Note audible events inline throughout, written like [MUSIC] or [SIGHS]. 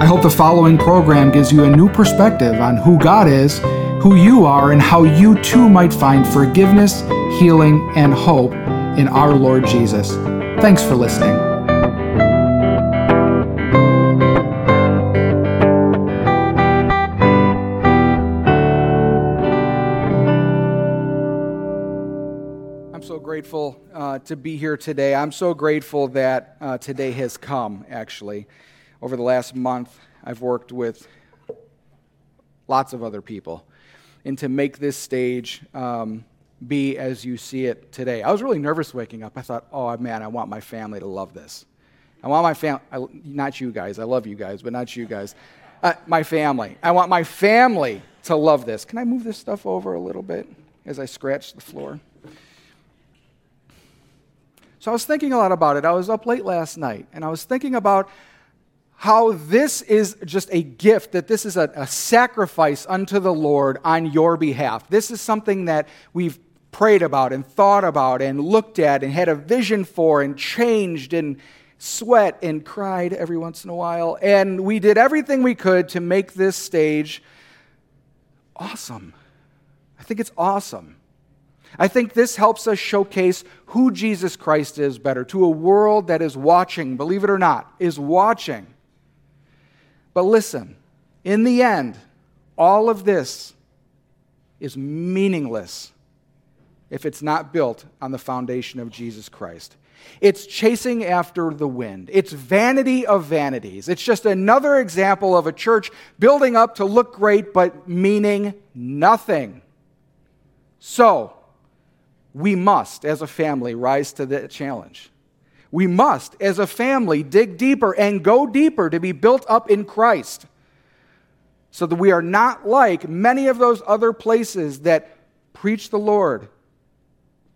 I hope the following program gives you a new perspective on who God is, who you are, and how you too might find forgiveness, healing, and hope in our Lord Jesus. Thanks for listening. I'm so grateful uh, to be here today. I'm so grateful that uh, today has come, actually over the last month, I've worked with lots of other people. And to make this stage um, be as you see it today. I was really nervous waking up. I thought, oh man, I want my family to love this. I want my family, not you guys, I love you guys, but not you guys. Uh, my family. I want my family to love this. Can I move this stuff over a little bit as I scratch the floor? So I was thinking a lot about it. I was up late last night, and I was thinking about how this is just a gift, that this is a, a, sacrifice unto the Lord on your behalf. This is something that we've prayed about and thought about and looked at and had a vision for and changed and sweat and cried every once in a while. And we did everything we could to make this stage awesome. I think it's awesome. I think this helps us showcase who Jesus Christ is better to a world that is watching, believe it or not, is watching but listen, in the end, all of this is meaningless if it's not built on the foundation of Jesus Christ. It's chasing after the wind. It's vanity of vanities. It's just another example of a church building up to look great but meaning nothing. So, we must, as a family, rise to the challenge. We must, as a family, dig deeper and go deeper to be built up in Christ so that we are not like many of those other places that preach the Lord,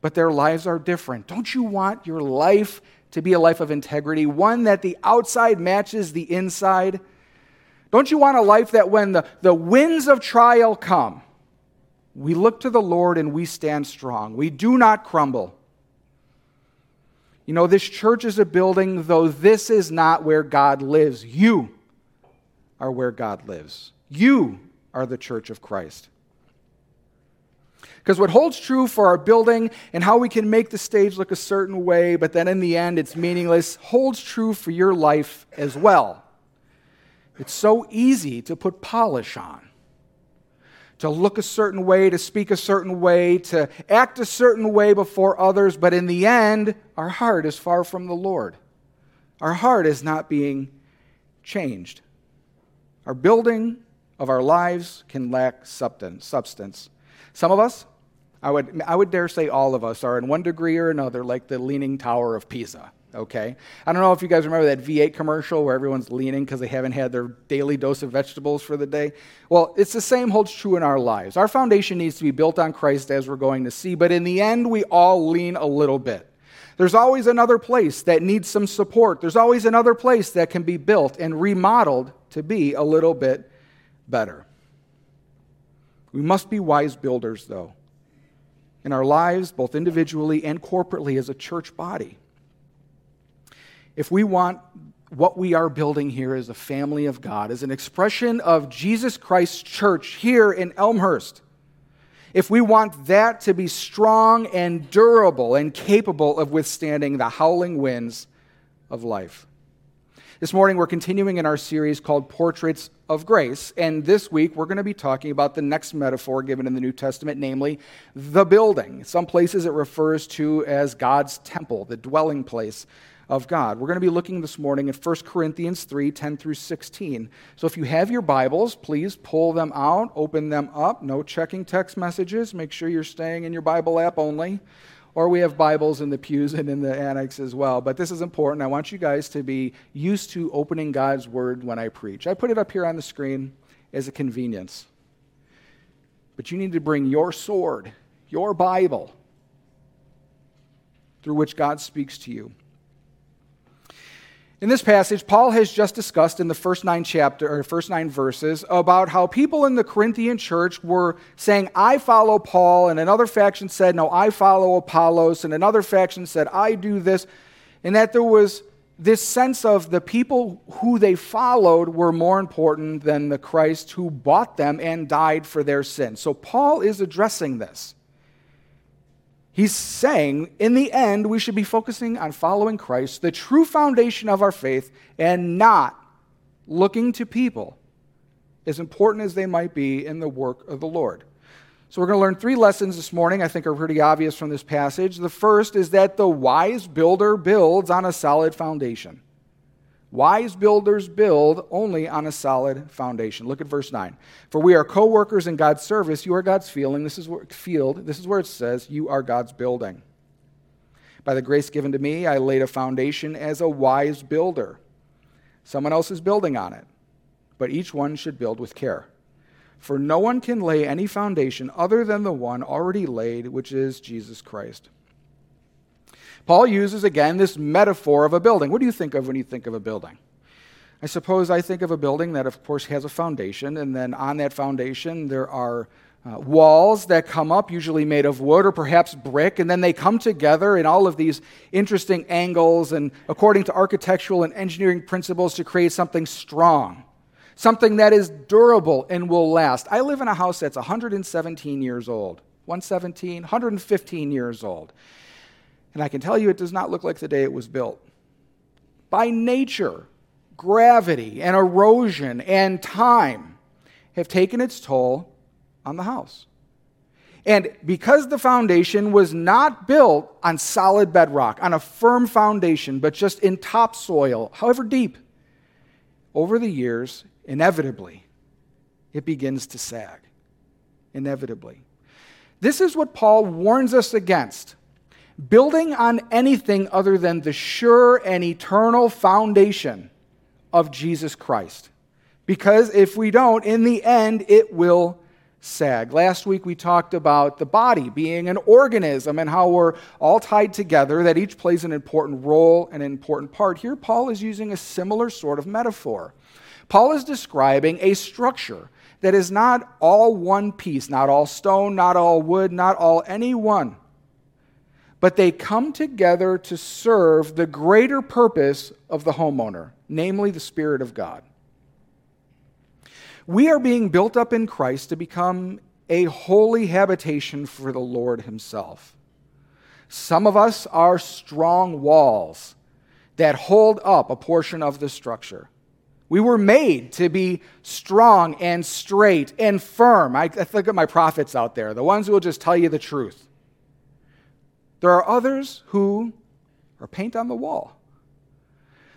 but their lives are different. Don't you want your life to be a life of integrity, one that the outside matches the inside? Don't you want a life that when the, the winds of trial come, we look to the Lord and we stand strong? We do not crumble. You know, this church is a building, though this is not where God lives. You are where God lives. You are the church of Christ. Because what holds true for our building and how we can make the stage look a certain way, but then in the end it's meaningless, holds true for your life as well. It's so easy to put polish on to look a certain way, to speak a certain way, to act a certain way before others, but in the end, our heart is far from the Lord. Our heart is not being changed. Our building of our lives can lack substance. Some of us, I would, I would dare say all of us, are in one degree or another like the Leaning Tower of Pisa okay? I don't know if you guys remember that V8 commercial where everyone's leaning because they haven't had their daily dose of vegetables for the day. Well, it's the same holds true in our lives. Our foundation needs to be built on Christ as we're going to see, but in the end, we all lean a little bit. There's always another place that needs some support. There's always another place that can be built and remodeled to be a little bit better. We must be wise builders, though, in our lives, both individually and corporately as a church body if we want what we are building here as a family of God, as an expression of Jesus Christ's church here in Elmhurst, if we want that to be strong and durable and capable of withstanding the howling winds of life. This morning, we're continuing in our series called Portraits of Grace. And this week, we're going to be talking about the next metaphor given in the New Testament, namely the building. Some places it refers to as God's temple, the dwelling place of God. We're going to be looking this morning at 1 Corinthians 3 10 through 16. So if you have your Bibles, please pull them out, open them up. No checking text messages. Make sure you're staying in your Bible app only. Or we have Bibles in the pews and in the annex as well. But this is important. I want you guys to be used to opening God's Word when I preach. I put it up here on the screen. as a convenience. But you need to bring your sword, your Bible, through which God speaks to you. In this passage, Paul has just discussed in the first nine chapter or first nine verses about how people in the Corinthian church were saying, "I follow Paul," and another faction said, "No, I follow Apollos," and another faction said, "I do this," and that there was this sense of the people who they followed were more important than the Christ who bought them and died for their sins. So Paul is addressing this. He's saying, in the end, we should be focusing on following Christ, the true foundation of our faith, and not looking to people, as important as they might be in the work of the Lord. So, we're going to learn three lessons this morning, I think are pretty obvious from this passage. The first is that the wise builder builds on a solid foundation. Wise builders build only on a solid foundation. Look at verse 9. For we are co workers in God's service. You are God's feeling. This is where, field. This is where it says, You are God's building. By the grace given to me, I laid a foundation as a wise builder. Someone else is building on it, but each one should build with care. For no one can lay any foundation other than the one already laid, which is Jesus Christ. Paul uses again this metaphor of a building. What do you think of when you think of a building? I suppose I think of a building that, of course, has a foundation, and then on that foundation there are uh, walls that come up, usually made of wood or perhaps brick, and then they come together in all of these interesting angles and according to architectural and engineering principles to create something strong, something that is durable and will last. I live in a house that's 117 years old, 117, 115 years old. And I can tell you it does not look like the day it was built. By nature, gravity and erosion and time have taken its toll on the house. And because the foundation was not built on solid bedrock, on a firm foundation, but just in topsoil, however deep, over the years, inevitably, it begins to sag. Inevitably. This is what Paul warns us against building on anything other than the sure and eternal foundation of Jesus Christ. Because if we don't, in the end, it will sag. Last week we talked about the body being an organism and how we're all tied together, that each plays an important role and an important part. Here, Paul is using a similar sort of metaphor. Paul is describing a structure that is not all one piece, not all stone, not all wood, not all any one but they come together to serve the greater purpose of the homeowner, namely the Spirit of God. We are being built up in Christ to become a holy habitation for the Lord Himself. Some of us are strong walls that hold up a portion of the structure. We were made to be strong and straight and firm. I, I look at my prophets out there, the ones who will just tell you the truth. There are others who are paint on the wall.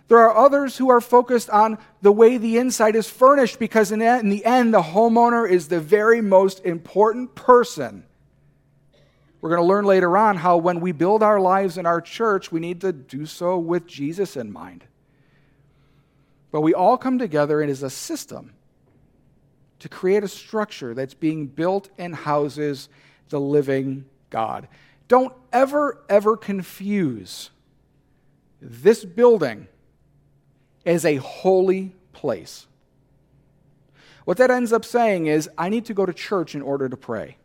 There are others who are focused on the way the inside is furnished because, in the end, the homeowner is the very most important person. We're going to learn later on how, when we build our lives in our church, we need to do so with Jesus in mind. But we all come together and as a system to create a structure that's being built and houses the living God. Don't ever, ever confuse this building as a holy place. What that ends up saying is, I need to go to church in order to pray.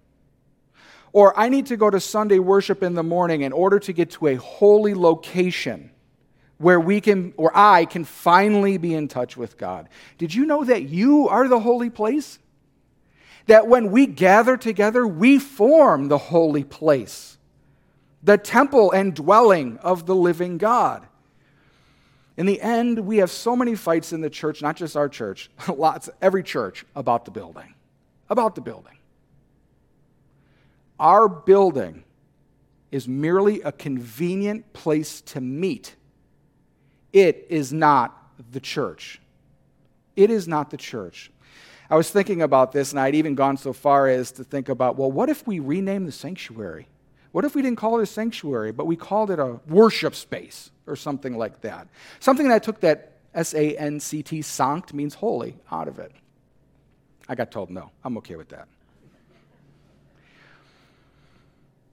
Or I need to go to Sunday worship in the morning in order to get to a holy location where we can, or I can finally be in touch with God. Did you know that you are the holy place? That when we gather together, we form the holy place the temple and dwelling of the living God. In the end, we have so many fights in the church, not just our church, [LAUGHS] lots, every church, about the building. About the building. Our building is merely a convenient place to meet. It is not the church. It is not the church. I was thinking about this, and I'd even gone so far as to think about well, what if we rename the sanctuary? What if we didn't call it a sanctuary, but we called it a worship space or something like that? Something that took that S A N C T, sanct, means holy, out of it. I got told no. I'm okay with that.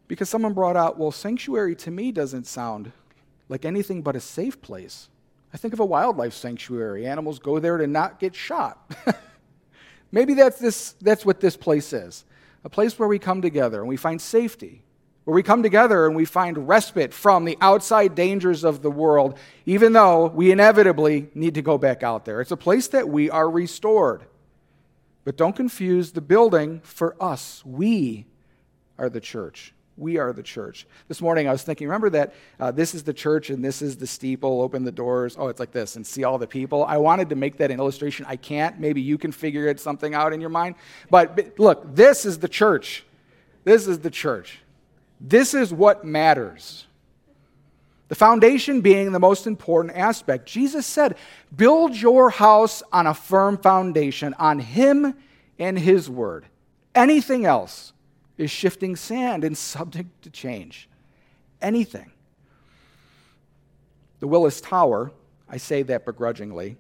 Because someone brought out, well, sanctuary to me doesn't sound like anything but a safe place. I think of a wildlife sanctuary. Animals go there to not get shot. [LAUGHS] Maybe that's, this, that's what this place is a place where we come together and we find safety, where we come together and we find respite from the outside dangers of the world, even though we inevitably need to go back out there. It's a place that we are restored. But don't confuse the building for us. We are the church. We are the church. This morning I was thinking, remember that uh, this is the church and this is the steeple, open the doors. Oh, it's like this, and see all the people. I wanted to make that an illustration. I can't. Maybe you can figure it something out in your mind. But, but look, this is the church. This is the church. This is what matters. The foundation being the most important aspect. Jesus said, Build your house on a firm foundation, on Him and His word. Anything else is shifting sand and subject to change. Anything. The Willis Tower, I say that begrudgingly.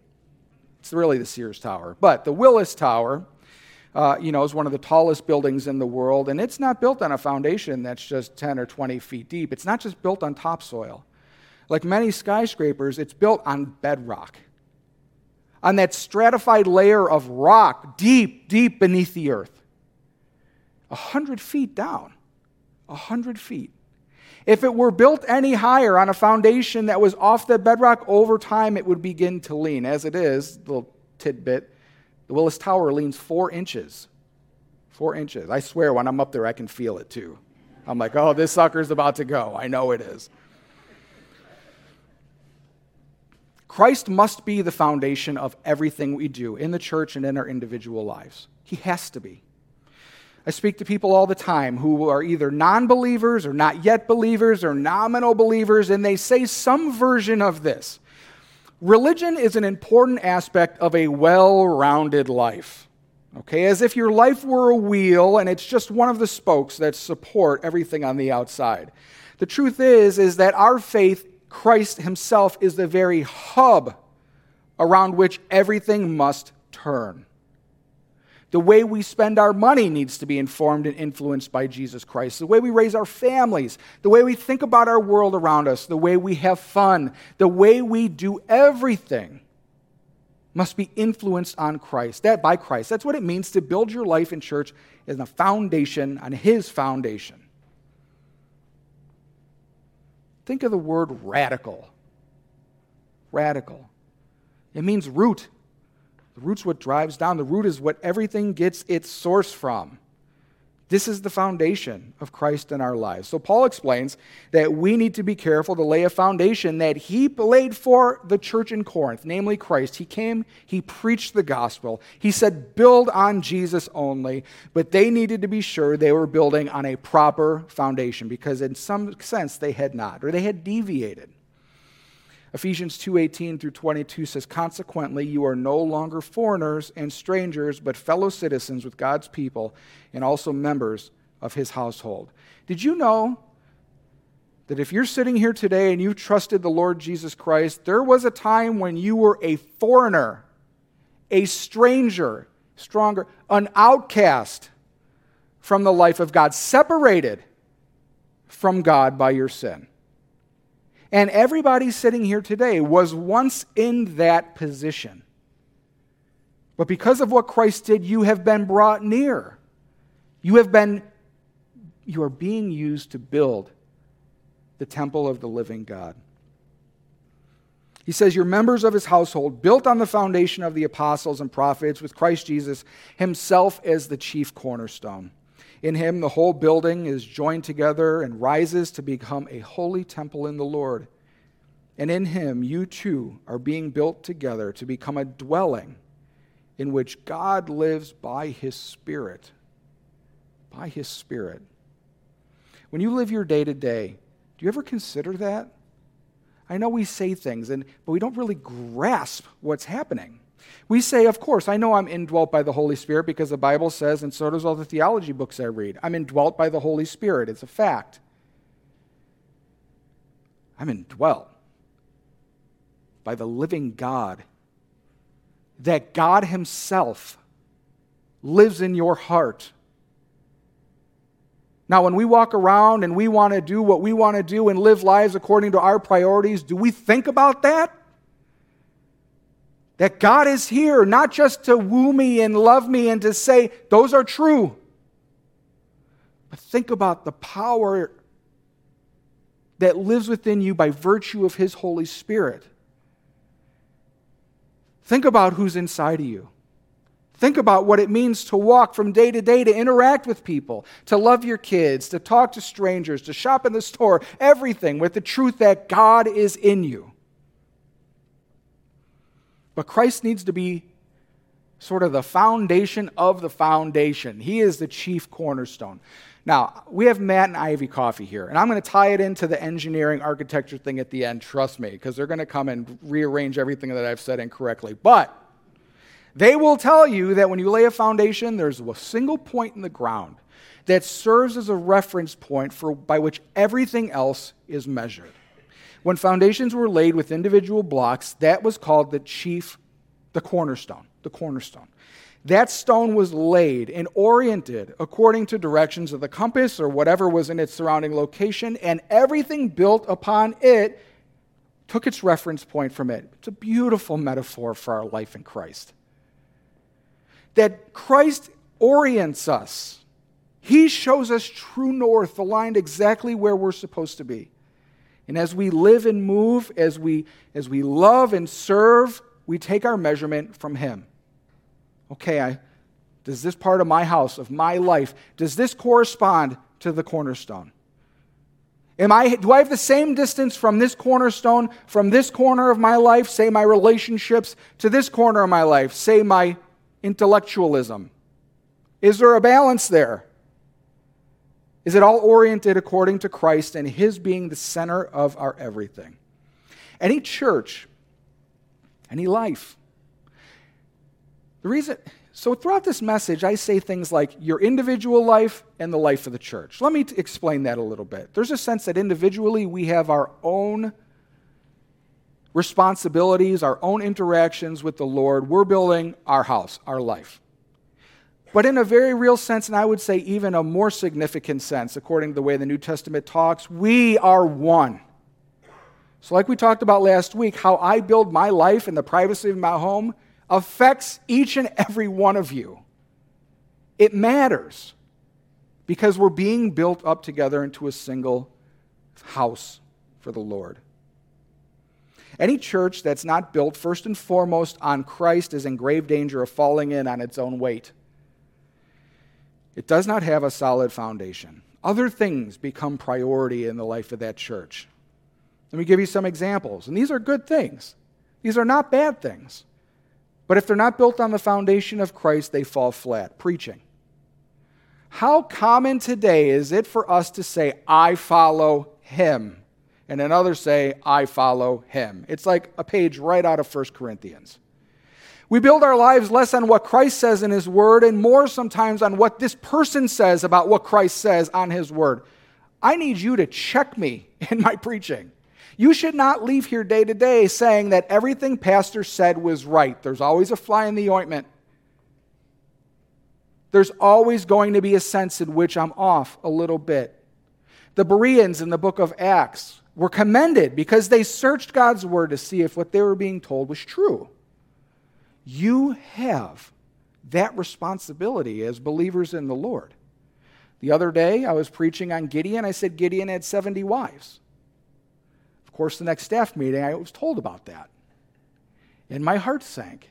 It's really the Sears Tower. But the Willis Tower, uh, you know, is one of the tallest buildings in the world, and it's not built on a foundation that's just 10 or 20 feet deep. It's not just built on topsoil. Like many skyscrapers, it's built on bedrock, on that stratified layer of rock deep, deep beneath the earth. A hundred feet down. A hundred feet. If it were built any higher on a foundation that was off the bedrock, over time it would begin to lean. As it is, little tidbit, the Willis Tower leans four inches. Four inches. I swear, when I'm up there, I can feel it too. I'm like, oh, this sucker's about to go. I know it is. Christ must be the foundation of everything we do in the church and in our individual lives. He has to be. I speak to people all the time who are either non believers or not yet believers or nominal believers, and they say some version of this Religion is an important aspect of a well rounded life. Okay, as if your life were a wheel and it's just one of the spokes that support everything on the outside. The truth is is that our faith, Christ himself is the very hub around which everything must turn. The way we spend our money needs to be informed and influenced by Jesus Christ. The way we raise our families, the way we think about our world around us, the way we have fun, the way we do everything must be influenced on Christ, that by Christ. That's what it means to build your life in church as a foundation on his foundation. Think of the word radical. Radical. It means root. The root's what drives down. The root is what everything gets its source from. This is the foundation of Christ in our lives. So Paul explains that we need to be careful to lay a foundation that he laid for the church in Corinth, namely Christ. He came, he preached the gospel. He said, build on Jesus only, but they needed to be sure they were building on a proper foundation because in some sense they had not, or they had deviated. Ephesians 2:18 through 22 says consequently you are no longer foreigners and strangers but fellow citizens with God's people and also members of his household. Did you know that if you're sitting here today and you trusted the Lord Jesus Christ, there was a time when you were a foreigner, a stranger, stronger, an outcast from the life of God, separated from God by your sin. And everybody sitting here today was once in that position. But because of what Christ did, you have been brought near. You have been, you are being used to build the temple of the living God. He says, You're members of his household, built on the foundation of the apostles and prophets, with Christ Jesus himself as the chief cornerstone. In him, the whole building is joined together and rises to become a holy temple in the Lord. And in him, you too are being built together to become a dwelling in which God lives by his Spirit. By his Spirit. When you live your day to day, do you ever consider that? I know we say things, and, but we don't really grasp what's happening. We say, of course, I know I'm indwelt by the Holy Spirit because the Bible says, and so does all the theology books I read. I'm indwelt by the Holy Spirit. It's a fact. I'm indwelt by the living God. That God Himself lives in your heart. Now, when we walk around and we want to do what we want to do and live lives according to our priorities, do we think about that? That God is here not just to woo me and love me and to say, those are true. But think about the power that lives within you by virtue of His Holy Spirit. Think about who's inside of you. Think about what it means to walk from day to day, to interact with people, to love your kids, to talk to strangers, to shop in the store, everything with the truth that God is in you. But Christ needs to be sort of the foundation of the foundation. He is the chief cornerstone. Now, we have Matt and Ivy coffee here, and I'm going to tie it into the engineering architecture thing at the end, trust me, because they're going to come and rearrange everything that I've said incorrectly. But they will tell you that when you lay a foundation, there's a single point in the ground that serves as a reference point for, by which everything else is measured. When foundations were laid with individual blocks, that was called the chief, the cornerstone, the cornerstone. That stone was laid and oriented according to directions of the compass or whatever was in its surrounding location, and everything built upon it took its reference point from it. It's a beautiful metaphor for our life in Christ. That Christ orients us, He shows us true north, aligned exactly where we're supposed to be. And as we live and move, as we, as we love and serve, we take our measurement from Him. Okay, I, does this part of my house, of my life, does this correspond to the cornerstone? Am I, do I have the same distance from this cornerstone, from this corner of my life, say my relationships, to this corner of my life, say my intellectualism? Is there a balance there? Is it all oriented according to Christ and His being the center of our everything? Any church, any life. The reason, so throughout this message, I say things like your individual life and the life of the church. Let me t- explain that a little bit. There's a sense that individually we have our own responsibilities, our own interactions with the Lord. We're building our house, our life. But in a very real sense, and I would say even a more significant sense, according to the way the New Testament talks, we are one. So, like we talked about last week, how I build my life in the privacy of my home affects each and every one of you. It matters because we're being built up together into a single house for the Lord. Any church that's not built first and foremost on Christ is in grave danger of falling in on its own weight. It does not have a solid foundation. Other things become priority in the life of that church. Let me give you some examples. And these are good things, these are not bad things. But if they're not built on the foundation of Christ, they fall flat. Preaching. How common today is it for us to say, I follow him, and another say, I follow him? It's like a page right out of 1 Corinthians. We build our lives less on what Christ says in His Word and more sometimes on what this person says about what Christ says on His Word. I need you to check me [LAUGHS] in my preaching. You should not leave here day to day saying that everything Pastor said was right. There's always a fly in the ointment. There's always going to be a sense in which I'm off a little bit. The Bereans in the book of Acts were commended because they searched God's word to see if what they were being told was true. You have that responsibility as believers in the Lord. The other day, I was preaching on Gideon. I said Gideon had 70 wives. Of course, the next staff meeting, I was told about that. And my heart sank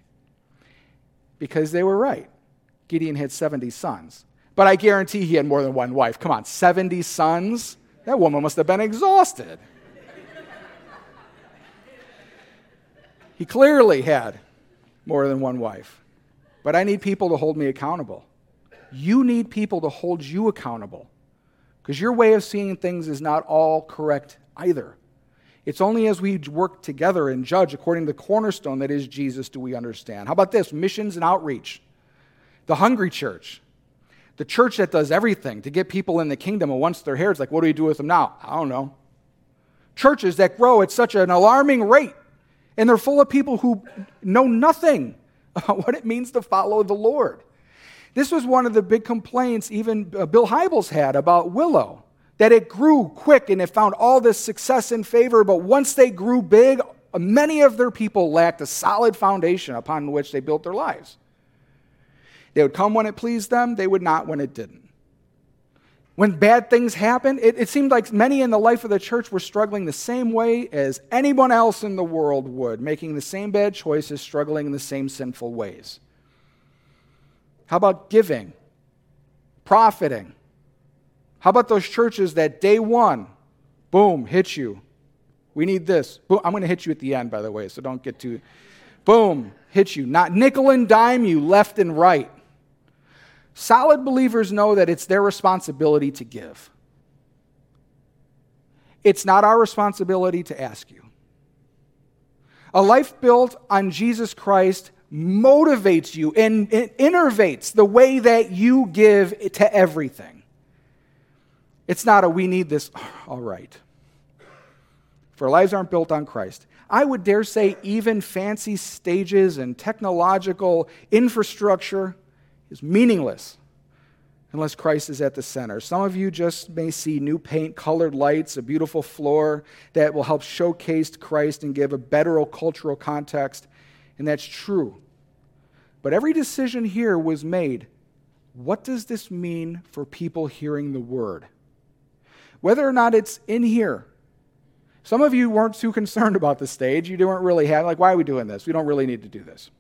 because they were right. Gideon had 70 sons. But I guarantee he had more than one wife. Come on, 70 sons? That woman must have been exhausted. [LAUGHS] he clearly had more than one wife. But I need people to hold me accountable. You need people to hold you accountable because your way of seeing things is not all correct either. It's only as we work together and judge according to the cornerstone that is Jesus do we understand. How about this? Missions and outreach. The hungry church. The church that does everything to get people in the kingdom, and once they're here, it's like, what do we do with them now? I don't know. Churches that grow at such an alarming rate and they're full of people who know nothing about [LAUGHS] what it means to follow the Lord. This was one of the big complaints even uh, Bill Hybels had about Willow, that it grew quick and it found all this success and favor, but once they grew big, many of their people lacked a solid foundation upon which they built their lives. They would come when it pleased them, they would not when it didn't. When bad things happened, it, it, seemed like many in the life of the church were struggling the same way as anyone else in the world would, making the same bad choices, struggling in the same sinful ways. How about giving? Profiting? How about those churches that day one, boom, hit you? We need this. Boom, I'm going to hit you at the end, by the way, so don't get too. Boom, hit you. Not nickel and dime you left and right. Solid believers know that it's their responsibility to give. It's not our responsibility to ask you. A life built on Jesus Christ motivates you and, innervates the way that you give to everything. It's not a we need this, [SIGHS] all right. For our lives aren't built on Christ. I would dare say, even fancy stages and technological infrastructure is meaningless unless Christ is at the center. Some of you just may see new paint, colored lights, a beautiful floor that will help showcase Christ and give a better cultural context, and that's true. But every decision here was made. What does this mean for people hearing the word? Whether or not it's in here. Some of you weren't too concerned about the stage. You didn't really have, like, why are we doing this? We don't really need to do this.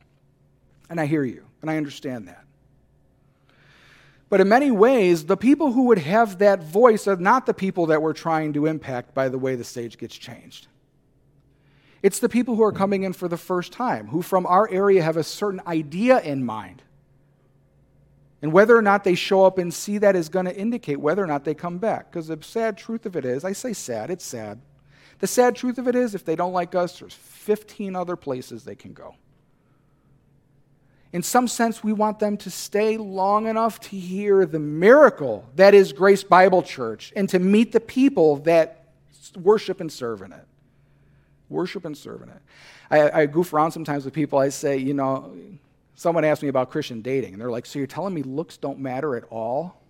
And I hear you, and I understand that. But in many ways, the people who would have that voice are not the people that we're trying to impact by the way the stage gets changed. It's the people who are coming in for the first time, who from our area have a certain idea in mind. And whether or not they show up and see that is going to indicate whether or not they come back. Because the sad truth of it is, I say sad, it's sad. The sad truth of it is, if they don't like us, there's 15 other places they can go. In some sense, we want them to stay long enough to hear the miracle that is Grace Bible Church and to meet the people that worship and serve in it. Worship and serve in it. I, I goof around sometimes with people. I say, you know, someone asked me about Christian dating, and they're like, So you're telling me looks don't matter at all?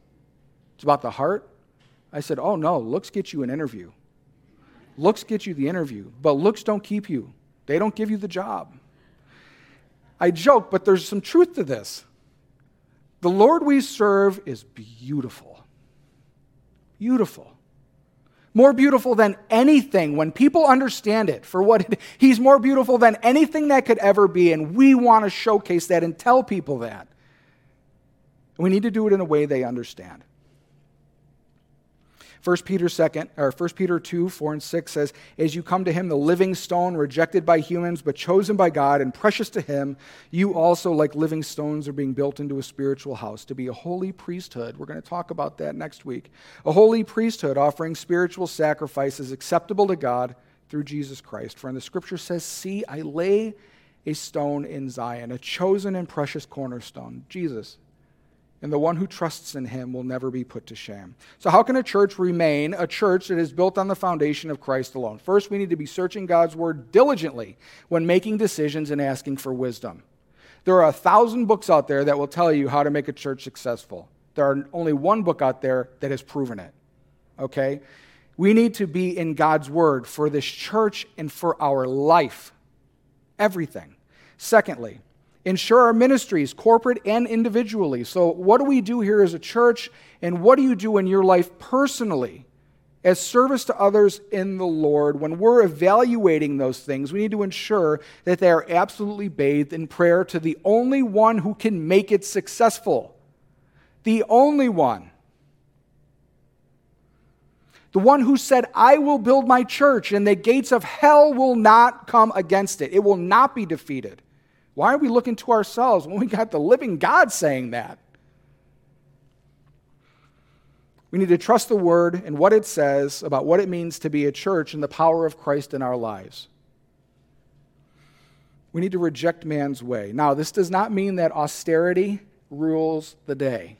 It's about the heart? I said, Oh, no, looks get you an interview. Looks get you the interview, but looks don't keep you, they don't give you the job. I joke, but there's some truth to this. The Lord we serve is beautiful. Beautiful. More beautiful than anything when people understand it for what it, He's more beautiful than anything that could ever be, and we want to showcase that and tell people that. We need to do it in a way they understand. 1 Peter 2, or 1 Peter 2, 4 and 6 says, As you come to him, the living stone, rejected by humans, but chosen by God and precious to him, you also, like living stones, are being built into a spiritual house to be a holy priesthood. We're going to talk about that next week. A holy priesthood offering spiritual sacrifices acceptable to God through Jesus Christ. For in the scripture says, See, I lay a stone in Zion, a chosen and precious cornerstone, Jesus and the one who trusts in him will never be put to shame. So, how can a church remain a church that is built on the foundation of Christ alone? First, we need to be searching God's word diligently when making decisions and asking for wisdom. There are a thousand books out there that will tell you how to make a church successful. There are only one book out there that has proven it. Okay? We need to be in God's word for this church and for our life. Everything. Secondly, ensure our ministries, corporate and individually. So, what do we do here as a church, and what do you do in your life personally as service to others in the Lord? When we're evaluating those things, we need to ensure that they are absolutely bathed in prayer to the only one who can make it successful. The only one. The one who said, I will build my church, and the gates of hell will not come against it. It will not be defeated. Why are we looking to ourselves when we got the living God saying that? We need to trust the word and what it says about what it means to be a church and the power of Christ in our lives. We need to reject man's way. Now, this does not mean that austerity rules the day.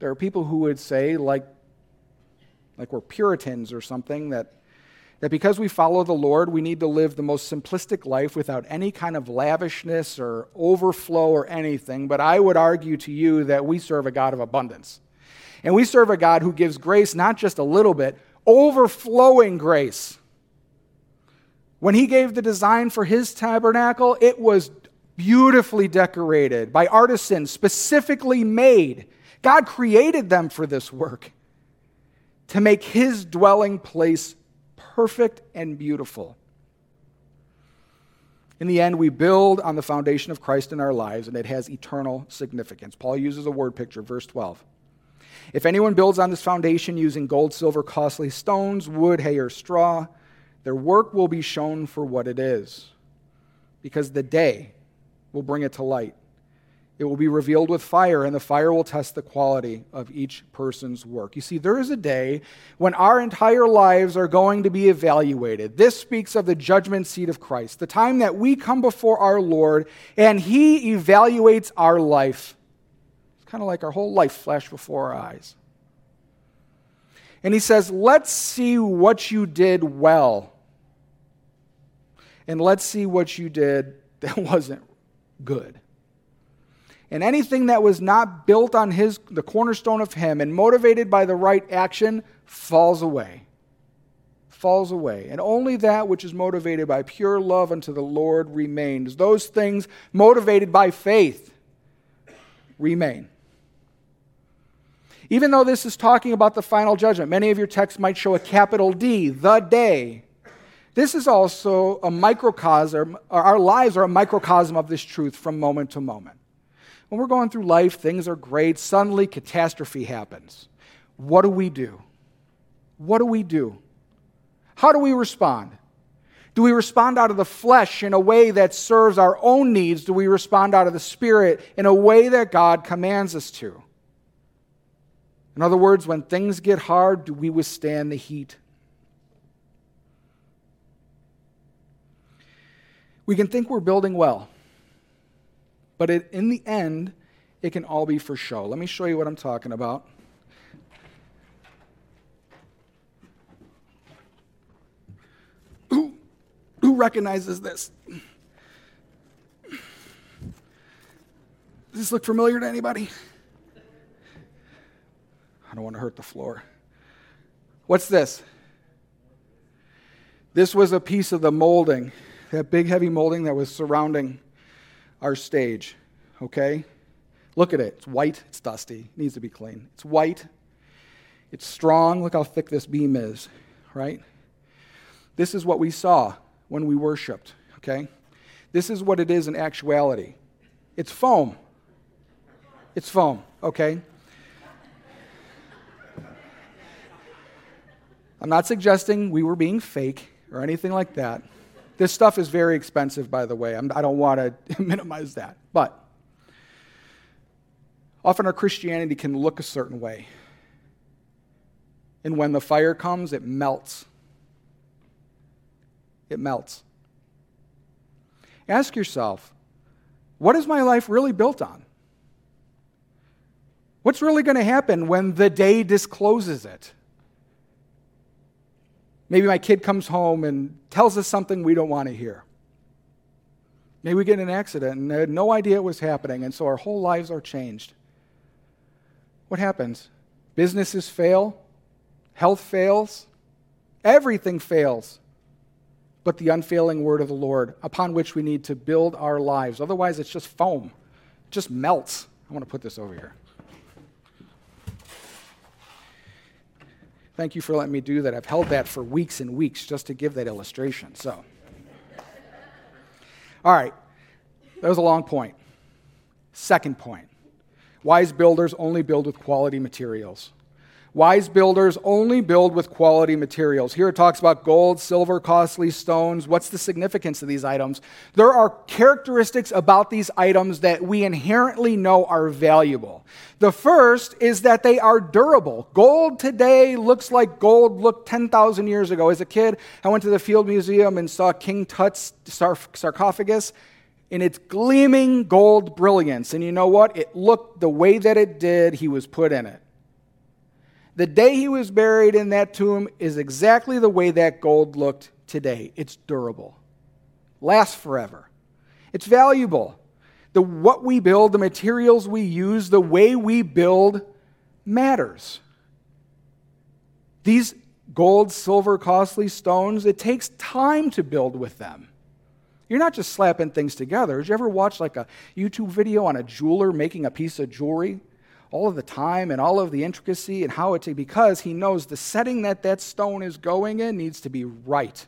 There are people who would say, like, like we're Puritans or something, that that because we follow the Lord, we need to live the most simplistic life without any kind of lavishness or overflow or anything. But I would argue to you that we serve a God of abundance. And we serve a God who gives grace not just a little bit, overflowing grace. When he gave the design for his tabernacle, it was beautifully decorated by artisans, specifically made. God created them for this work to make his dwelling place perfect and beautiful. In the end, we build on the foundation of Christ in our lives, and it has eternal significance. Paul uses a word picture, verse 12. If anyone builds on this foundation using gold, silver, costly stones, wood, hay, or straw, their work will be shown for what it is, because the day will bring it to light. It will be revealed with fire, and the fire will test the quality of each person's work. You see, there is a day when our entire lives are going to be evaluated. This speaks of the judgment seat of Christ, the time that we come before our Lord and He evaluates our life. It's kind of like our whole life flashed before our eyes. And He says, Let's see what you did well, and let's see what you did that [LAUGHS] wasn't good. And anything that was not built on his, the cornerstone of him and motivated by the right action falls away. Falls away. And only that which is motivated by pure love unto the Lord remains. Those things motivated by faith remain. Even though this is talking about the final judgment, many of your texts might show a capital D, the day. This is also a microcosm, our lives are a microcosm of this truth from moment to moment. When we're going through life, things are great, suddenly catastrophe happens. What do we do? What do we do? How do we respond? Do we respond out of the flesh in a way that serves our own needs? Do we respond out of the spirit in a way that God commands us to? In other words, when things get hard, do we withstand the heat? We can think we're building well. But it, in the end, it can all be for show. Let me show you what I'm talking about. Who, who recognizes this? Does this look familiar to anybody? I don't want to hurt the floor. What's this? This was a piece of the molding, that big, heavy molding that was surrounding our stage, okay? Look at it. It's white, it's dusty, it needs to be clean. It's white, it's strong. Look how thick this beam is, right? This is what we saw when we worshiped, okay? This is what it is in actuality it's foam. It's foam, okay? I'm not suggesting we were being fake or anything like that. This stuff is very expensive, by the way. I'm, I do not want to [LAUGHS] minimize that. But often our Christianity can look a certain way. And when the fire comes, it melts. It melts. Ask yourself, what is my life really built on? What's really going to happen when the day discloses it? Maybe my kid comes home and tells us something we don't want to hear. Maybe we get in an accident and they had no idea it was happening, and so our whole lives are changed. What happens? Businesses fail, health fails, everything fails, but the unfailing word of the Lord upon which we need to build our lives. Otherwise, it's just foam, it just melts. I want to put this over here. Thank you for letting me do that. I've held that for weeks and weeks just to give that illustration. So, all right, that was a long point. Second point wise builders only build with quality materials. Wise builders only build with quality materials. Here it talks about gold, silver, costly stones. What's the significance of these items? There are characteristics about these items that we inherently know are valuable. The first is that they are durable. Gold today looks like gold looked 10,000 years ago. As a kid, I went to the Field Museum and saw King Tut's sarcophagus in its gleaming gold brilliance. And you know what? It looked the way that it did, he was put in it. The day he was buried in that tomb is exactly the way that gold looked today. It's durable, lasts forever, it's valuable. The, what we build, the materials we use, the way we build matters. These gold, silver, costly stones, it takes time to build with them. You're not just slapping things together. Did you ever watch like a YouTube video on a jeweler making a piece of jewelry? All of the time and all of the intricacy and how it because he knows the setting that that stone is going in needs to be right.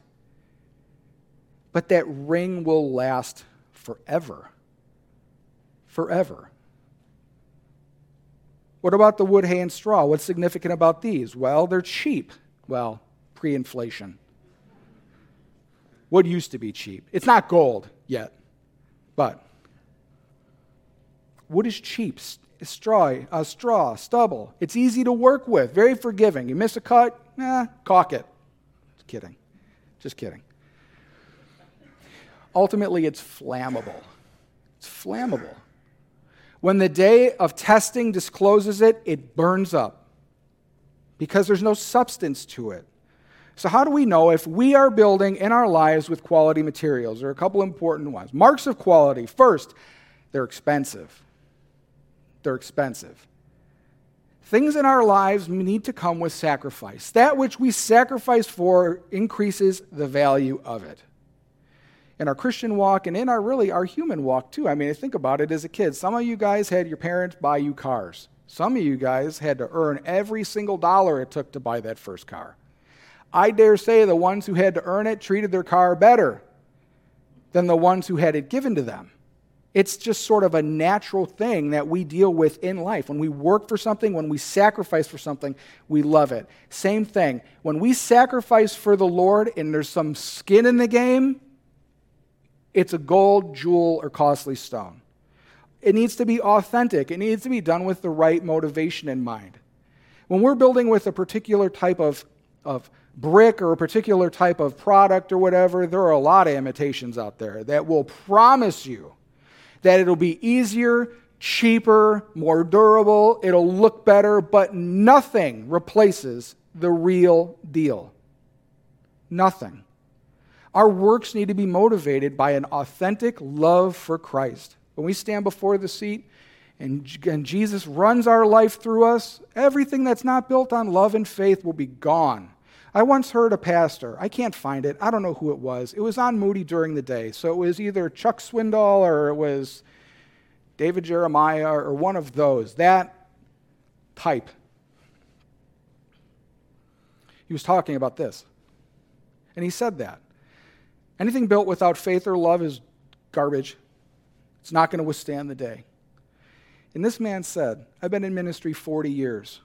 But that ring will last forever. Forever. What about the wood, hay, and straw? What's significant about these? Well, they're cheap. Well, pre inflation. Wood used to be cheap. It's not gold yet, but wood is cheap. Straw, uh, straw, stubble. It's easy to work with, very forgiving. You miss a cut, eh, caulk it. Just kidding. Just kidding. Ultimately, it's flammable. It's flammable. When the day of testing discloses it, it burns up because there's no substance to it. So, how do we know if we are building in our lives with quality materials? There are a couple important ones. Marks of quality. First, they're expensive. They're expensive. Things in our lives need to come with sacrifice. That which we sacrifice for increases the value of it. In our Christian walk and in our really our human walk too. I mean, think about it as a kid. Some of you guys had your parents buy you cars. Some of you guys had to earn every single dollar it took to buy that first car. I dare say the ones who had to earn it treated their car better than the ones who had it given to them. It's just sort of a natural thing that we deal with in life. When we work for something, when we sacrifice for something, we love it. Same thing. When we sacrifice for the Lord and there's some skin in the game, it's a gold, jewel, or costly stone. It needs to be authentic, it needs to be done with the right motivation in mind. When we're building with a particular type of, of brick or a particular type of product or whatever, there are a lot of imitations out there that will promise you that it'll be easier, cheaper, more durable, it'll look better, but nothing replaces the real deal. Nothing. Our works need to be motivated by an authentic love for Christ. When we stand before the seat and, and Jesus runs our life through us, everything that's not built on love and faith will be gone I once heard a pastor, I can't find it, I don't know who it was. It was on Moody during the day. So it was either Chuck Swindoll or it was David Jeremiah or one of those, that type. He was talking about this. And he said that. Anything built without faith or love is garbage. It's not going to withstand the day. And this man said, I've been in ministry 40 years.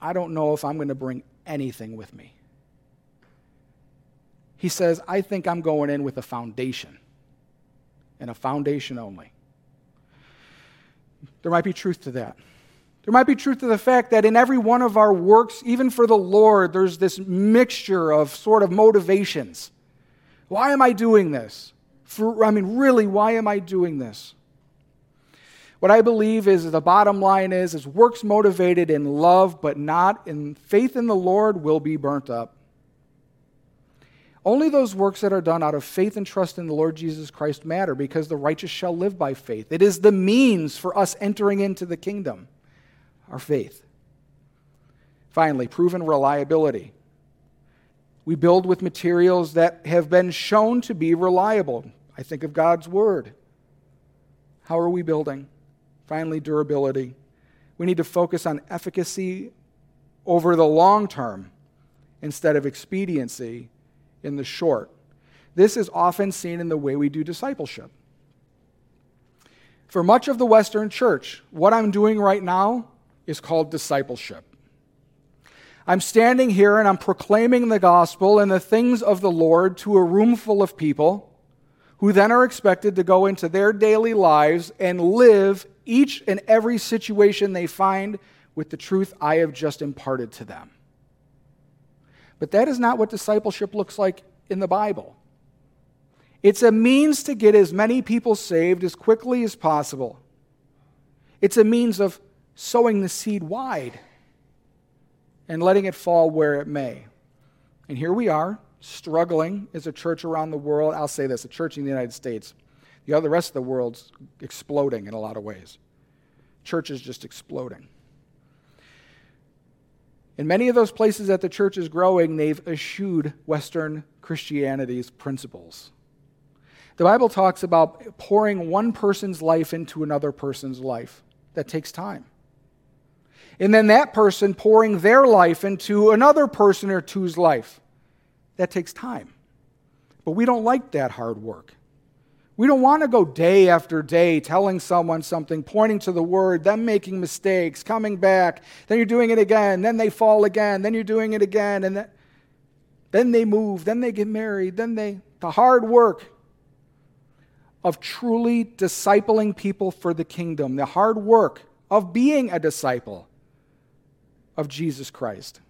I don't know if I'm going to bring anything with me. He says, I think I'm going in with a foundation, and a foundation only. There might be truth to that. There might be truth to the fact that in every one of our works, even for the Lord, there's this mixture of sort of motivations. Why am I doing this? For, I mean, really, why am I doing this? What I believe is the bottom line is, is works motivated in love but not in faith in the Lord will be burnt up. Only those works that are done out of faith and trust in the Lord Jesus Christ matter because the righteous shall live by faith. It is the means for us entering into the kingdom, our faith. Finally, proven reliability. We build with materials that have been shown to be reliable. I think of God's Word. How are we building? Finally, durability. We need to focus on efficacy over the long term instead of expediency in the short. This is often seen in the way we do discipleship. For much of the Western church, what I'm doing right now is called discipleship. I'm standing here and I'm proclaiming the gospel and the things of the Lord to a room full of people who then are expected to go into their daily lives and live each and every situation they find with the truth I have just imparted to them. But that is not what discipleship looks like in the Bible. It's a means to get as many people saved as quickly as possible. It's a means of sowing the seed wide. and letting it fall where it may. And here we are, struggling as a church around the world. I'll say this a church in the United States. The other rest of the world's exploding in a lot of ways. Church is just exploding. In many of those places that the church is growing, they've eschewed Western Christianity's principles. The Bible talks about pouring one person's life into another person's life. That takes time. And then that person pouring their life into another person or two's life. That takes time. But we don't like that hard work. We don't want to go day after day telling someone something, pointing to the word, them making mistakes, coming back, then you're doing it again, then they fall again, then you're doing it again, and then, then they move, then they get married, then they. The hard work of truly discipling people for the kingdom, the hard work of being a disciple of Jesus Christ.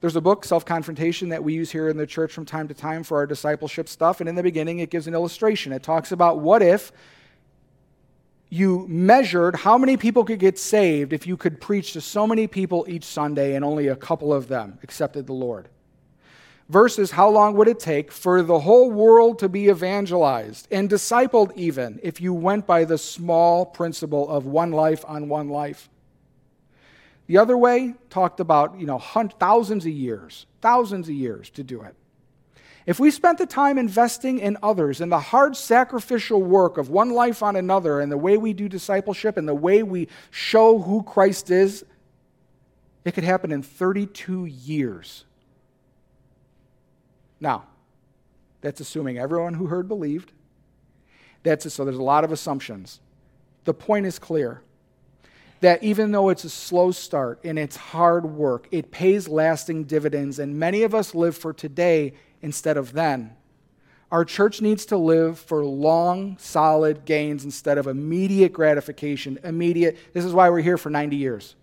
There's a book, Self Confrontation, that we use here in the church from time to time for our discipleship stuff. And in the beginning, it gives an illustration. It talks about what if you measured how many people could get saved if you could preach to so many people each Sunday and only a couple of them accepted the Lord. Versus how long would it take for the whole world to be evangelized and discipled, even if you went by the small principle of one life on one life? The other way talked about, you know, thousands of years, thousands of years to do it. If we spent the time investing in others and the hard sacrificial work of one life on another and the way we do discipleship and the way we show who Christ is, it could happen in 32 years. Now, that's assuming everyone who heard believed. That's it. so there's a lot of assumptions. The point is clear that even though it's a slow start and it's hard work, it pays lasting dividends. And many of us live for today instead of then. Our church needs to live for long, solid gains instead of immediate gratification. Immediate. This is why we're here for 90 years.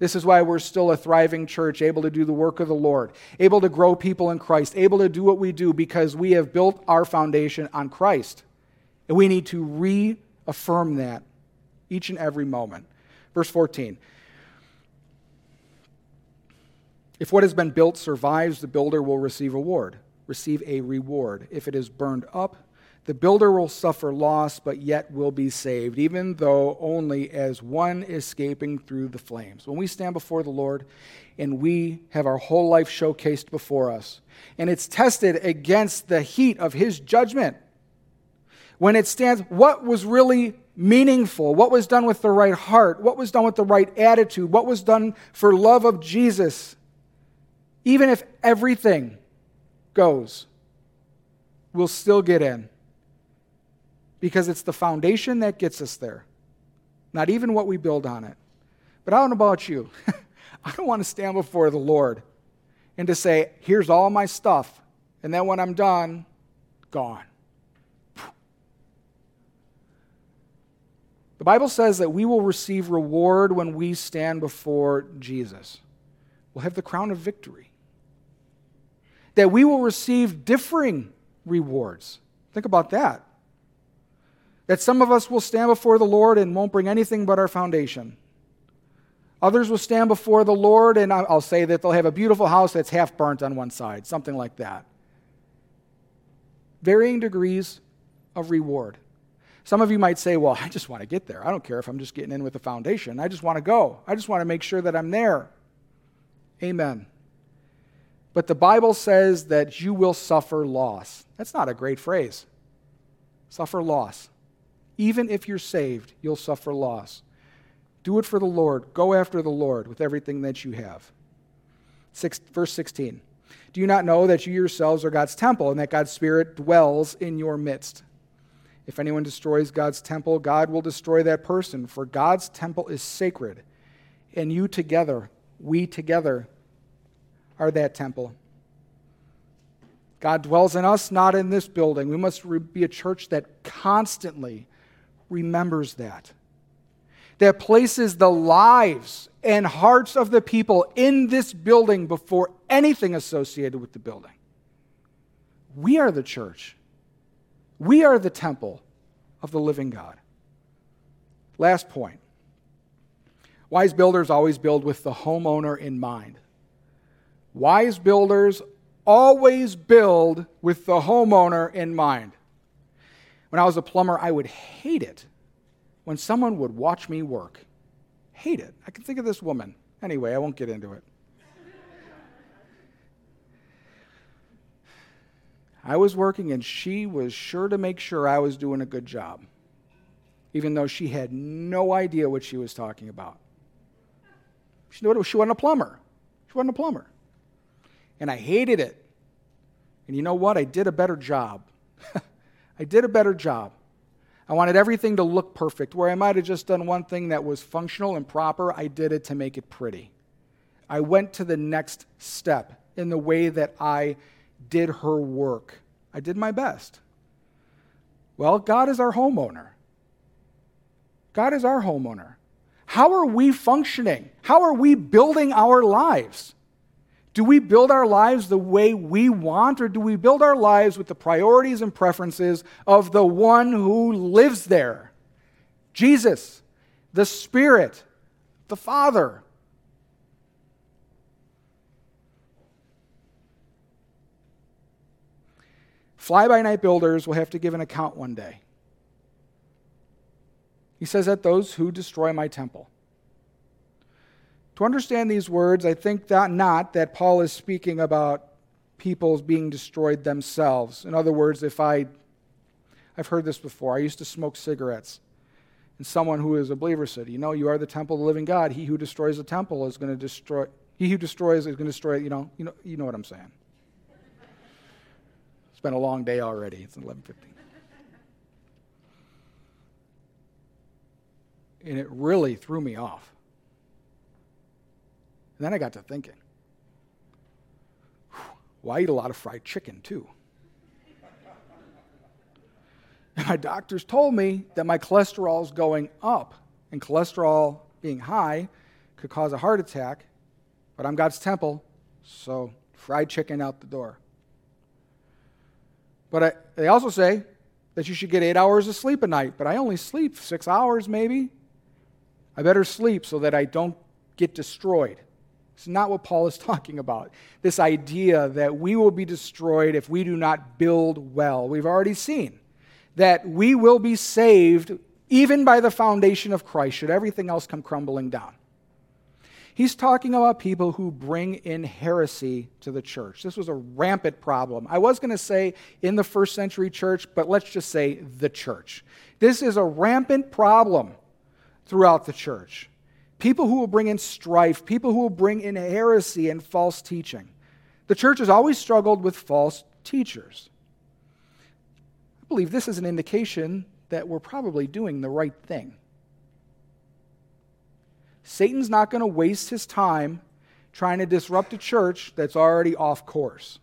This is why we're still a thriving church, able to do the work of the Lord, able to grow people in Christ, able to do what we do because we have built our foundation on Christ. And we need to reaffirm that each and every moment. Verse 14. If what has been built survives, the builder will receive reward. Receive a reward. If it is burned up, the builder will suffer loss, but yet will be saved, even though only as one escaping through the flames. When we stand before the Lord and we have our whole life showcased before us, and it's tested against the heat of His judgment, when it stands, what was really meaningful, what was done with the right heart, what was done with the right attitude, what was done for love of Jesus, even if everything goes, we'll still get in. Because it's the foundation that gets us there, not even what we build on it. But I don't know about you. [LAUGHS] I don't want to stand before the Lord and to say, here's all my stuff, and then when I'm done, gone. The Bible says that we will receive reward when we stand before Jesus. We'll have the crown of victory. That we will receive differing rewards. Think about that. That some of us will stand before the Lord and won't bring anything but our foundation. Others will stand before the Lord, and I'll say that they'll have a beautiful house that's half burnt on one side, something like that. Varying degrees of reward. Some of you might say, Well, I just want to get there. I don't care if I'm just getting in with the foundation. I just want to go. I just want to make sure that I'm there. Amen. But the Bible says that you will suffer loss. That's not a great phrase. Suffer loss. Even if you're saved, you'll suffer loss. Do it for the Lord. Go after the Lord with everything that you have. Six, verse 16. Do you not know that you yourselves are God's temple and that God's Spirit dwells in your midst? If anyone destroys God's temple, God will destroy that person, for God's temple is sacred. And you together, we together, are that temple. God dwells in us, not in this building. We must be a church that constantly remembers that, that places the lives and hearts of the people in this building before anything associated with the building. We are the church. We are the temple of the living God. Last point. Wise builders always build with the homeowner in mind. Wise builders always build with the homeowner in mind. When I was a plumber, I would hate it when someone would watch me work. Hate it. I can think of this woman. Anyway, I won't get into it. I was working and she was sure to make sure I was doing a good job, even though she had no idea what she was talking about. She, knew what she wasn't a plumber. She wasn't a plumber. And I hated it. And you know what? I did a better job. [LAUGHS] I did a better job. I wanted everything to look perfect. Where I might have just done one thing that was functional and proper, I did it to make it pretty. I went to the next step in the way that I did her work. I did my best. Well, God is our homeowner. God is our homeowner. How are we functioning? How are we building our lives? Do we build our lives the way we want, or do we build our lives with the priorities and preferences of the one who lives there? Jesus, the Spirit, the Father. Fly by night builders will have to give an account one day. He says that those who destroy my temple. To understand these words, I think that not that Paul is speaking about people being destroyed themselves. In other words, if I, I've heard this before, I used to smoke cigarettes. And someone who is a believer said, You know, you are the temple of the living God. He who destroys the temple is going to destroy, he who destroys is going to destroy, you know, you know, you know what I'm saying been a long day already. It's 11:15. And it really threw me off. And then I got to thinking, well, I eat a lot of fried chicken too. [LAUGHS] And my doctors told me that my cholesterol is going up, and cholesterol being high could cause a heart attack, but I'm God's temple, so fried chicken out the door. But I, they also say that you should get eight hours of sleep a night, but I only sleep six hours maybe. I better sleep so that I don't get destroyed. It's not what Paul is [LAUGHS] talking about. This idea that we will be destroyed if we do not build well. We've already seen that we will be saved even by the foundation of Christ, should everything else come crumbling down. He's talking about people who bring in heresy to the church. This was a rampant problem. I was going to say in the first century church, but let's just say the church. This is a rampant problem throughout the church. People who will bring in strife, people who will bring in heresy and false teaching. The church has always struggled with false teachers. I believe this is an indication that we're probably doing the right thing. Satan's not going to waste his time trying to disrupt a church that's already off course.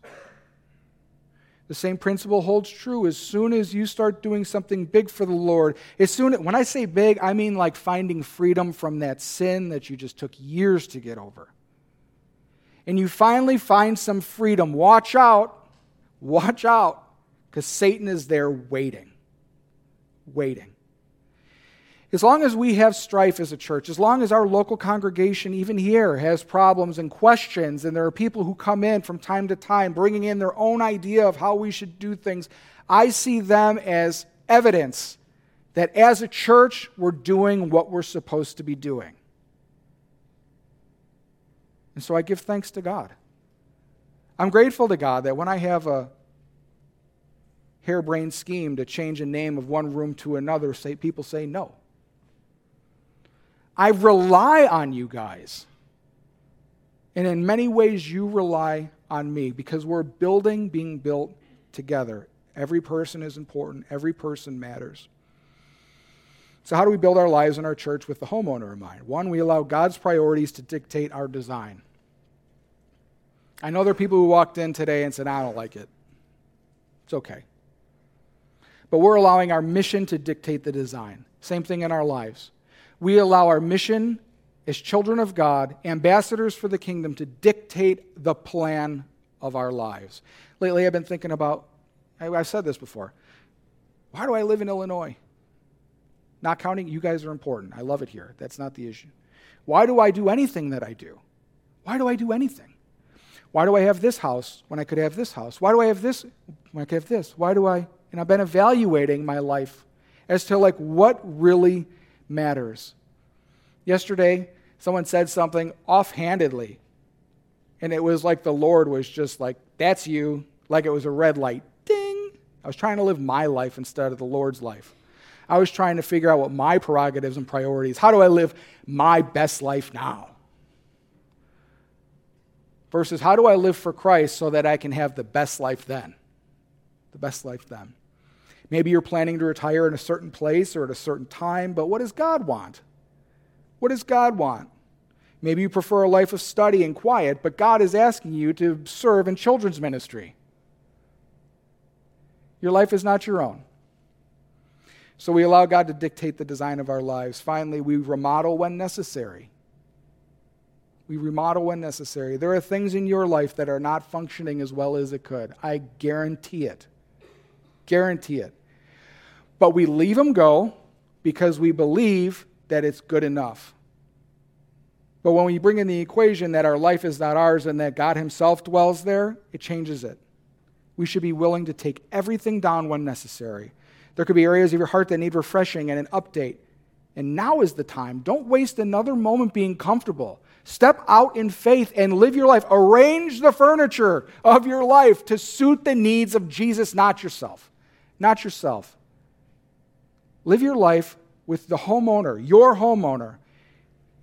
The same principle holds true as soon as you start doing something big for the Lord. As soon when I say big, I mean like finding freedom from that sin that you just took years to get over. And you finally find some freedom. Watch out. Watch out because Satan is there waiting. Waiting. As long as we have strife as a church, as long as our local congregation, even here, has problems and questions, and there are people who come in from time to time bringing in their own idea of how we should do things, I see them as evidence that as a church, we're doing what we're supposed to be doing. And so I give thanks to God. I'm grateful to God that when I have a harebrained scheme to change a name of one room to another, say, people say no. I rely on you guys. And in many ways, you rely on me because we're building being built together. Every person is important, every person matters. So, how do we build our lives in our church with the homeowner in mind? One, we allow God's priorities to dictate our design. I know there are people who walked in today and said, I don't like it. It's okay. But we're allowing our mission to dictate the design. Same thing in our lives we allow our mission as children of God, ambassadors for the kingdom, to dictate the plan of our lives. Lately, I've been thinking about, I've said this before. Why do I live in Illinois? Not counting, you guys are important. I love it here. That's not the issue. Why do I do anything that I do? Why do I do anything? Why do I have this house when I could have this house? Why do I have this when I could have this? Why do I? And I've been evaluating my life as to like what really matters. Yesterday, someone said something offhandedly, and it was like the Lord was just like, That's you, like it was a red light. Ding! I was trying to live my life instead of the Lord's life. I was trying to figure out what my prerogatives and priorities. How do I live my best life now? Versus how do I live for Christ so that I can have the best life then? The best life then. Maybe you're planning to retire in a certain place or at a certain time, but what does God want? What does God want? Maybe you prefer a life of study and quiet, but God is asking you to serve in children's ministry. Your life is not your own. So we allow God to dictate the design of our lives. Finally, we remodel when necessary. We remodel when necessary. There are things in your life that are not functioning as well as it could. I guarantee it. Guarantee it. But we leave them go because we believe that it's good enough. But when we bring in the equation that our life is not ours and that God Himself dwells there, it changes it. We should be willing to take everything down when necessary there could be areas of your heart that need refreshing and an update. And now is the time. Don't waste another moment being comfortable. Step out in faith and live your life. Arrange the furniture of your life to suit the needs of Jesus, not yourself. Not yourself. Live your life with the homeowner, your homeowner,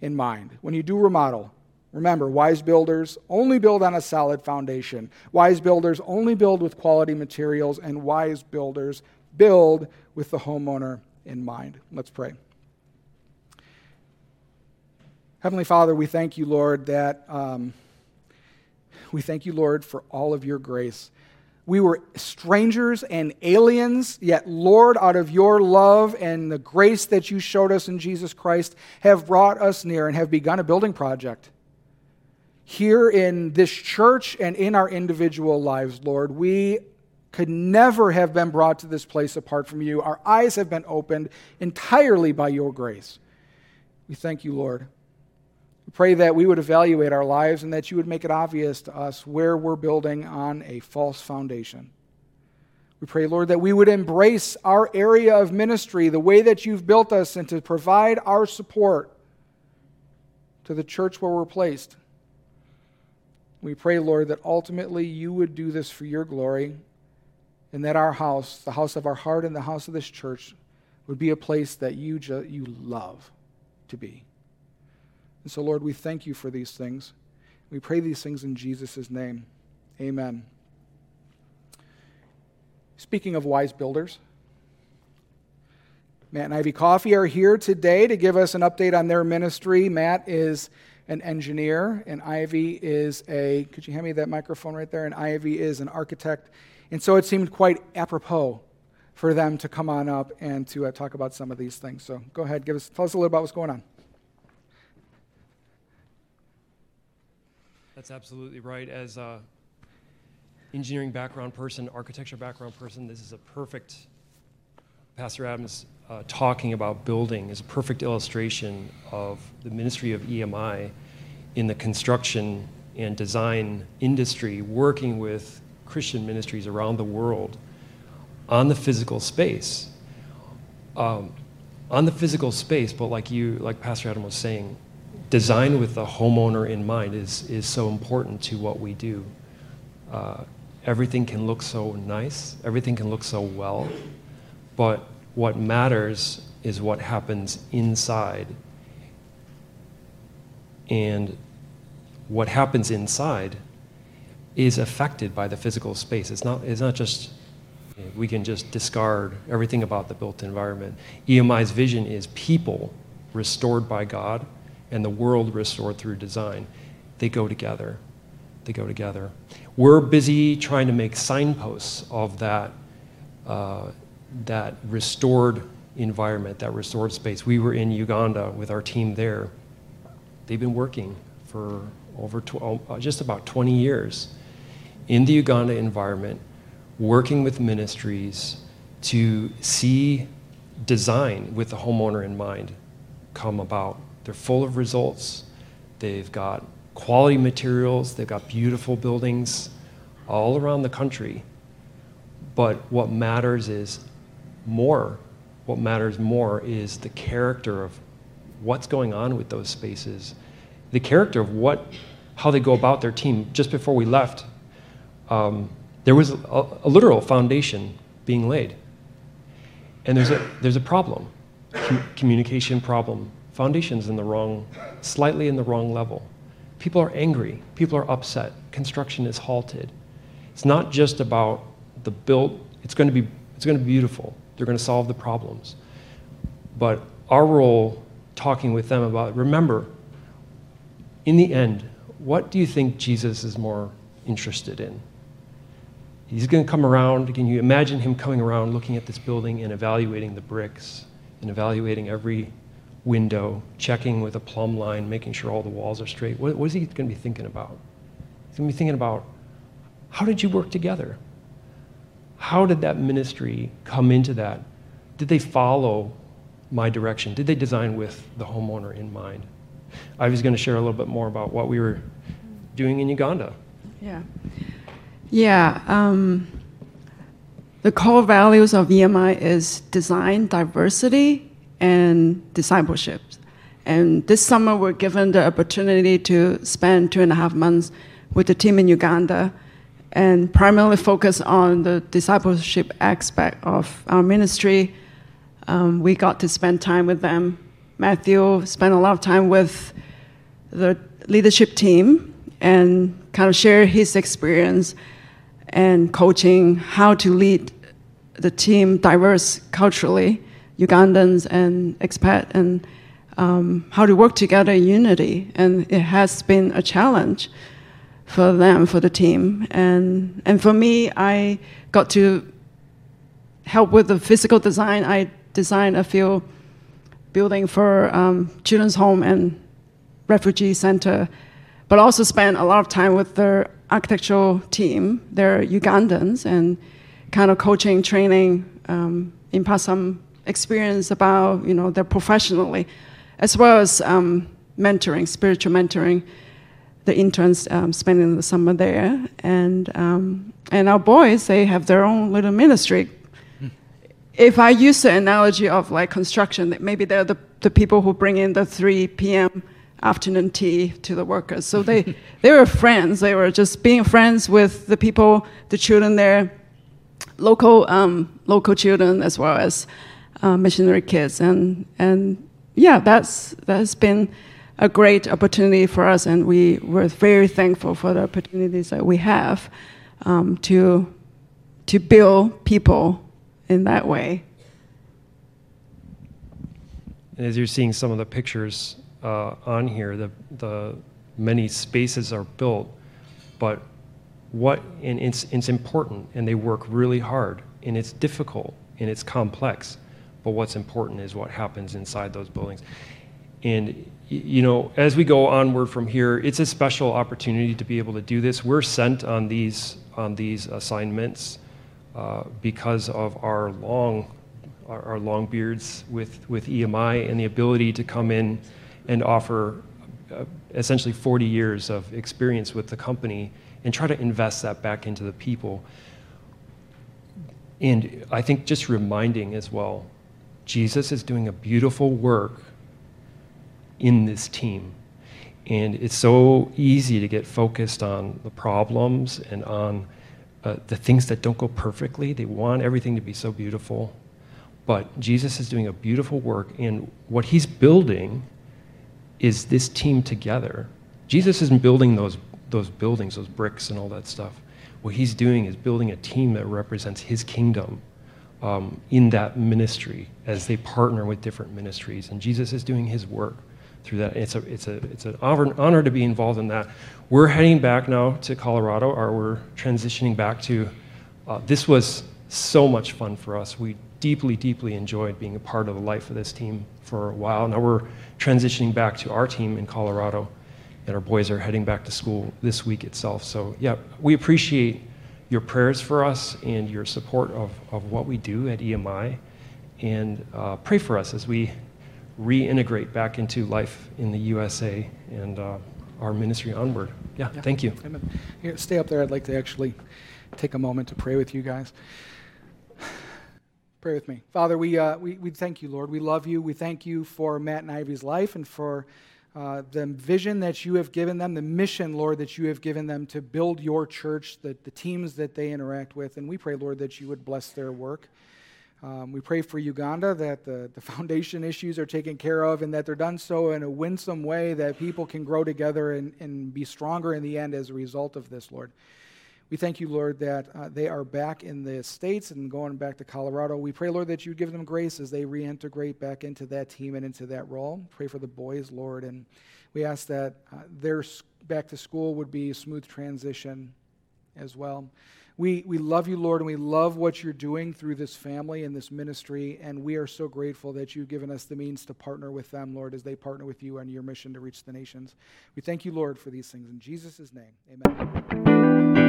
in mind. When you do remodel, remember wise builders only build on a solid foundation. Wise builders only build with quality materials, and wise builders build with the homeowner in mind. Let's pray. Heavenly Father, we thank you, Lord, that um, we thank you, Lord, for all of your grace. We were strangers and aliens, yet, Lord, out of your love and the grace that you showed us in Jesus Christ, have brought us near and have begun a building project. Here in this church and in our individual lives, Lord, we could never have been brought to this place apart from you. Our eyes have been opened entirely by your grace. We thank you, Lord. We pray that we would evaluate our lives and that you would make it obvious to us where we're building on a false foundation. We pray, Lord, that we would embrace our area of ministry, the way that you've built us, and to provide our support to the church where we're placed. We pray, Lord, that ultimately you would do this for your glory and that our house, the house of our heart and the house of this church, would be a place that you, ju- you love to be. And so, Lord, we thank you for these things. We pray these things in Jesus' name. Amen. Speaking of wise builders, Matt and Ivy Coffee are here today to give us an update on their ministry. Matt is an engineer, and Ivy is a, could you hand me that microphone right there? And Ivy is an architect and so it seemed quite apropos for them to come on up and to uh, talk about some of these things. So go ahead, give us, tell us a little about what's going on. That's absolutely right. As a engineering background person, architecture background person, this is a perfect. Pastor Adams uh, talking about building is a perfect illustration of the ministry of EMI in the construction and design industry, working with Christian ministries around the world on the physical space. Um, on the physical space, but like you, like Pastor Adam was saying, design with the homeowner in mind is, is so important to what we do. Uh, everything can look so nice, everything can look so well, but what matters is what happens inside. And what happens inside is affected by the physical space. It's not, it's not just, we can just discard everything about the built environment. EMI's vision is people restored by God and the world restored through design. They go together. They go together. We're busy trying to make signposts of that, uh, that restored environment, that restored space. We were in Uganda with our team there. They've been working for over tw- uh, just about 20 years in the Uganda environment, working with ministries to see design with the homeowner in mind come about They're full of results. They've got quality materials. They've got beautiful buildings all around the country. But what matters is more. What matters more is the character of what's going on with those spaces, the character of what, how they go about their team. Just before we left, um, there was a, a, literal foundation being laid, and there's a there's a problem, Com- communication problem. Foundations in the wrong, slightly in the wrong level. People are angry. People are upset. Construction is halted. It's not just about the built. It's going to be it's going to be beautiful. They're going to solve the problems, but our role talking with them about remember, in the end, what do you think Jesus is more interested in? He's going to come around. Can you imagine him coming around, looking at this building and evaluating the bricks and evaluating every window, checking with a plumb line, making sure all the walls are straight? What, what is he going to be thinking about? He's going to be thinking about how did you work together? How did that ministry come into that? Did they follow my direction? Did they design with the homeowner in mind? I was going to share a little bit more about what we were doing in Uganda. Yeah. Yeah. Um, the core values of EMI is design, diversity, and discipleship. And this summer, we're given the opportunity to spend two and a half months with the team in Uganda and primarily focus on the discipleship aspect of our ministry um, we got to spend time with them. Matthew spent a lot of time with the leadership team and kind of share his experience and coaching how to lead the team diverse culturally, Ugandans and expat, and um, how to work together in unity. And it has been a challenge for them, for the team. And, and for me, I got to help with the physical design. I designed a few building for um, children's home and refugee center, but also spent a lot of time with their architectural team. They're Ugandans and kind of coaching, training, um, impart some experience about you know their professionally, as well as um, mentoring, spiritual mentoring. The interns um, spending the summer there, and um, and our boys they have their own little ministry if I use the analogy of like construction, maybe they're the, the people who bring in the 3 p.m. afternoon tea to the workers. So they, [LAUGHS] they were friends. They were just being friends with the people, the children there, local, um, local children as well as uh, missionary kids. And, and yeah, that's, that's been a great opportunity for us. And we were very thankful for the opportunities that we have um, to, to build people in that way. And as you're seeing some of the pictures uh, on here, the, the many spaces are built, but what, and it's, it's important, and they work really hard, and it's difficult, and it's complex, but what's important is what happens inside those buildings. And, you know, as we go onward from here, it's a special opportunity to be able to do this. We're sent on these, on these assignments uh, because of our long, our, our, long beards with, with EMI and the ability to come in and offer uh, essentially 40 years of experience with the company and try to invest that back into the people. And I think just reminding as well, Jesus is doing a beautiful work in this team. And it's so easy to get focused on the problems and on uh, the things that don't go perfectly. They want everything to be so beautiful. But Jesus is doing a beautiful work, and what he's building is this team together. Jesus isn't building those, those buildings, those bricks, and all that stuff. What he's doing is building a team that represents his kingdom um, in that ministry as they partner with different ministries. And Jesus is doing his work through that. It's, a, it's, a, it's an honor, to be involved in that. We're heading back now to Colorado, or we're transitioning back to. Uh, this was so much fun for us. We deeply, deeply enjoyed being a part of the life of this team for a while. Now we're transitioning back to our team in Colorado, and our boys are heading back to school this week itself. So, yeah, we appreciate your prayers for us and your support of, of what we do at EMI. And uh, pray for us as we reintegrate back into life in the USA and uh, our ministry onward. Yeah, Yeah. thank you. Amen. Here, stay up there. I'd like to actually take a moment to pray with you guys. Pray with me. Father, we, uh, we, we thank you, Lord. We love you. We thank you for Matt and Ivy's life and for uh, the vision that you have given them, the mission, Lord, that you have given them to build your church, the, the teams that they interact with. And we pray, Lord, that you would bless their work. Um, we pray for Uganda that the, the foundation issues are taken care of and that they're done so in a winsome way that people can grow together and, and be stronger in the end as a result of this, Lord. We thank you, Lord, that uh, they are back in the States and going back to Colorado. We pray, Lord, that you give them grace as they reintegrate back into that team and into that role. Pray for the boys, Lord. And we ask that uh, their back to school would be a smooth transition as well. We, we love you, Lord, and we love what you're doing through this family and this ministry. And we are so grateful that you've given us the means to partner with them, Lord, as they partner with you on your mission to reach the nations. We thank you, Lord, for these things. In Jesus' name, amen.